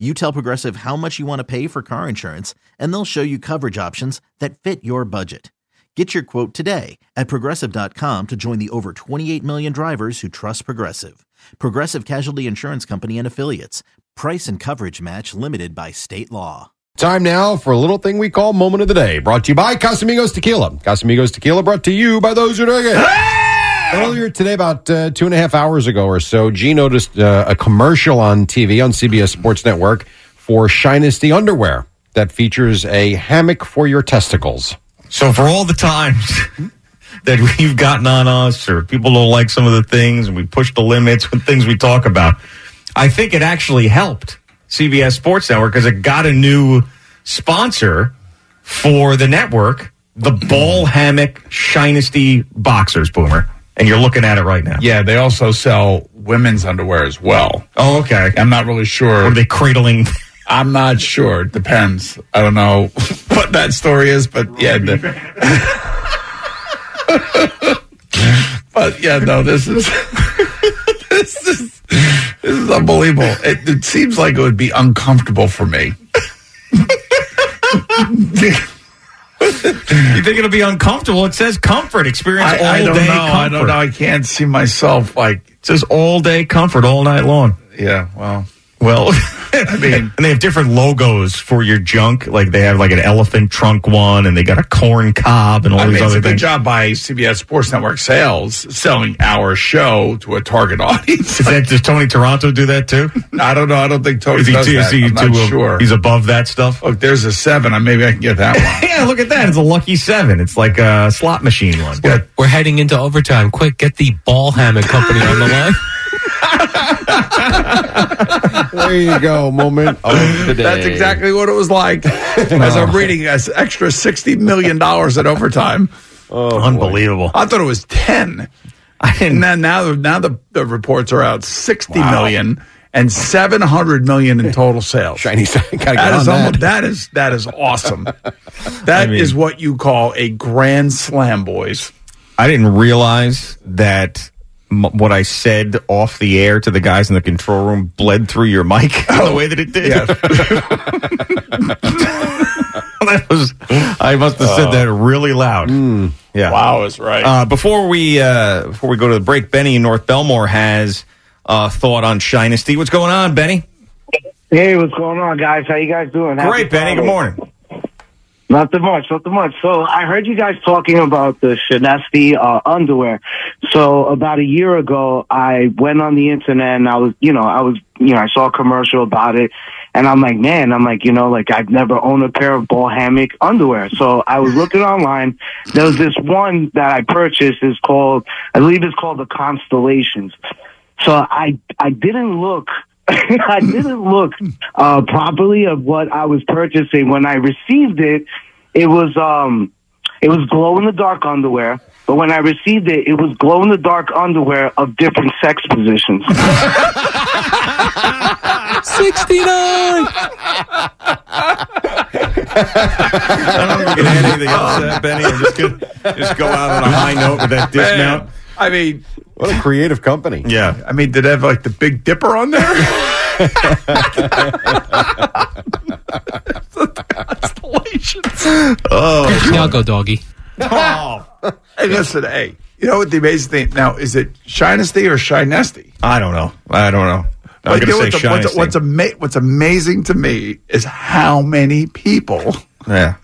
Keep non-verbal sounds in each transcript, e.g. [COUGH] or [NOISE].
You tell Progressive how much you want to pay for car insurance, and they'll show you coverage options that fit your budget. Get your quote today at progressive.com to join the over 28 million drivers who trust Progressive. Progressive Casualty Insurance Company and Affiliates. Price and coverage match limited by state law. Time now for a little thing we call Moment of the Day, brought to you by Casamigos Tequila. Casamigos Tequila brought to you by those who drink it. Earlier today, about uh, two and a half hours ago or so, G noticed uh, a commercial on TV on CBS Sports Network for Shinesty underwear that features a hammock for your testicles. So for all the times [LAUGHS] that we've gotten on us or people don't like some of the things and we push the limits with things we talk about, I think it actually helped CBS Sports Network because it got a new sponsor for the network, the Ball Hammock Shinesty Boxers, Boomer. And you're looking at it right now. Yeah, they also sell women's underwear as well. Oh, okay. I'm not really sure. Are they cradling? I'm not sure. It depends. I don't know [LAUGHS] what that story is, but yeah. The, [LAUGHS] but yeah, no, this is [LAUGHS] this is this is unbelievable. It, it seems like it would be uncomfortable for me. You think it'll be uncomfortable? It says comfort. Experience I, all I don't day know. comfort. I don't know. I can't see myself like. It says all day comfort all night long. Yeah. Well. Well, [LAUGHS] [LAUGHS] I mean- and they have different logos for your junk. Like they have like an elephant trunk one, and they got a corn cob and all I these mean, it's other a good things. job by CBS Sports Network sales selling our show to a target audience. Is that, does Tony Toronto do that too? I don't know. I don't think Tony Is he, does too, that. is he I'm too, not sure. He's above that stuff. Look, there's a seven. Maybe I can get that one. [LAUGHS] Yeah, look at that. It's a lucky seven. It's like a slot machine one. Yeah. We're heading into overtime. Quick, get the ball hammock company on the line. [LAUGHS] There you go, Moment of the Day. That's exactly what it was like. As I'm reading, as extra sixty million dollars at overtime. Oh, Unbelievable. I thought it was ten. I didn't. And then now, now the, the reports are out sixty million and seven hundred million in total sales. Shiny [LAUGHS] side. Gotta get That on is that. almost, that is that is awesome. [LAUGHS] That is mean- what you call a grand slam, boys. I didn't realize that m- what I said off the air to the guys in the control room bled through your mic the way that it did. [LAUGHS] that was. I must have said that really loud. Yeah. Wow, is right. Uh, before we uh, before we go to the break, Benny in North Bellmore has a thought on Shinesty. What's going on, Benny? Hey, what's going on, guys? How you guys doing? Happy Great, Benny. Good morning. Not too much, not too much. So I heard you guys talking about the Shinesty uh, underwear. So about a year ago, I went on the internet and I was, you know, I was, you know, I saw a commercial about it, and I'm like, man, I'm like, you know, like I've never owned a pair of ball hammock underwear. So I was looking online. There was this one that I purchased. is called, I believe it's called the Constellations. So I I didn't look [LAUGHS] I didn't look uh properly of what I was purchasing when I received it. It was um it was glow in the dark underwear, but when I received it, it was glow in the dark underwear of different sex positions. [LAUGHS] 69! I don't think we can add anything else to that, Benny. I'm just gonna just go out on a high note with that dismount. I mean, What a creative company. Yeah. I mean, did it have like the Big Dipper on there? [LAUGHS] [LAUGHS] Constellations. Oh. Now go, doggy. Oh, Hey, listen, hey, you know what the amazing thing now is it Shinesty or Shinesty? I don't know. I don't know. I'm But going you know to say what's, what's, what's, ama- what's amazing to me is how many people yeah.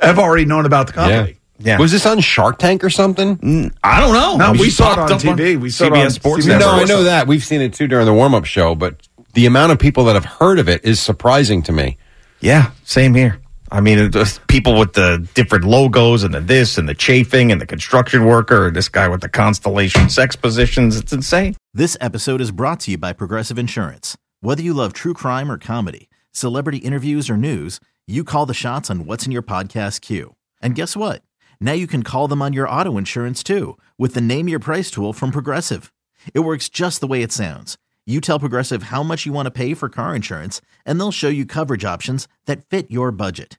have already known about the company. Yeah. Was this on Shark Tank or something? I don't know. No, It we saw it on up TV. We saw it on Sports CBS. No, I know that. We've seen it too during the warm up show, but the amount of people that have heard of it is surprising to me. Yeah, same here. I mean, people with the different logos and the this and the chafing and the construction worker and this guy with the constellation sex positions. It's insane. This episode is brought to you by Progressive Insurance. Whether you love true crime or comedy, celebrity interviews or news, you call the shots on what's in your podcast queue. And guess what? Now you can call them on your auto insurance too with the Name Your Price tool from Progressive. It works just the way it sounds. You tell Progressive how much you want to pay for car insurance, and they'll show you coverage options that fit your budget.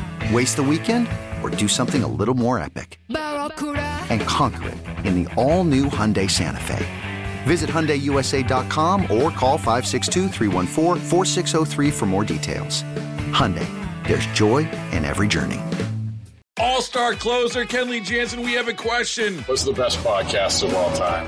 Waste the weekend or do something a little more epic? And conquer it in the all new Hyundai Santa Fe. Visit HyundaiUSA.com or call 562 for more details. Hyundai, there's joy in every journey. All star closer Kenley Jansen, we have a question. What's the best podcast of all time?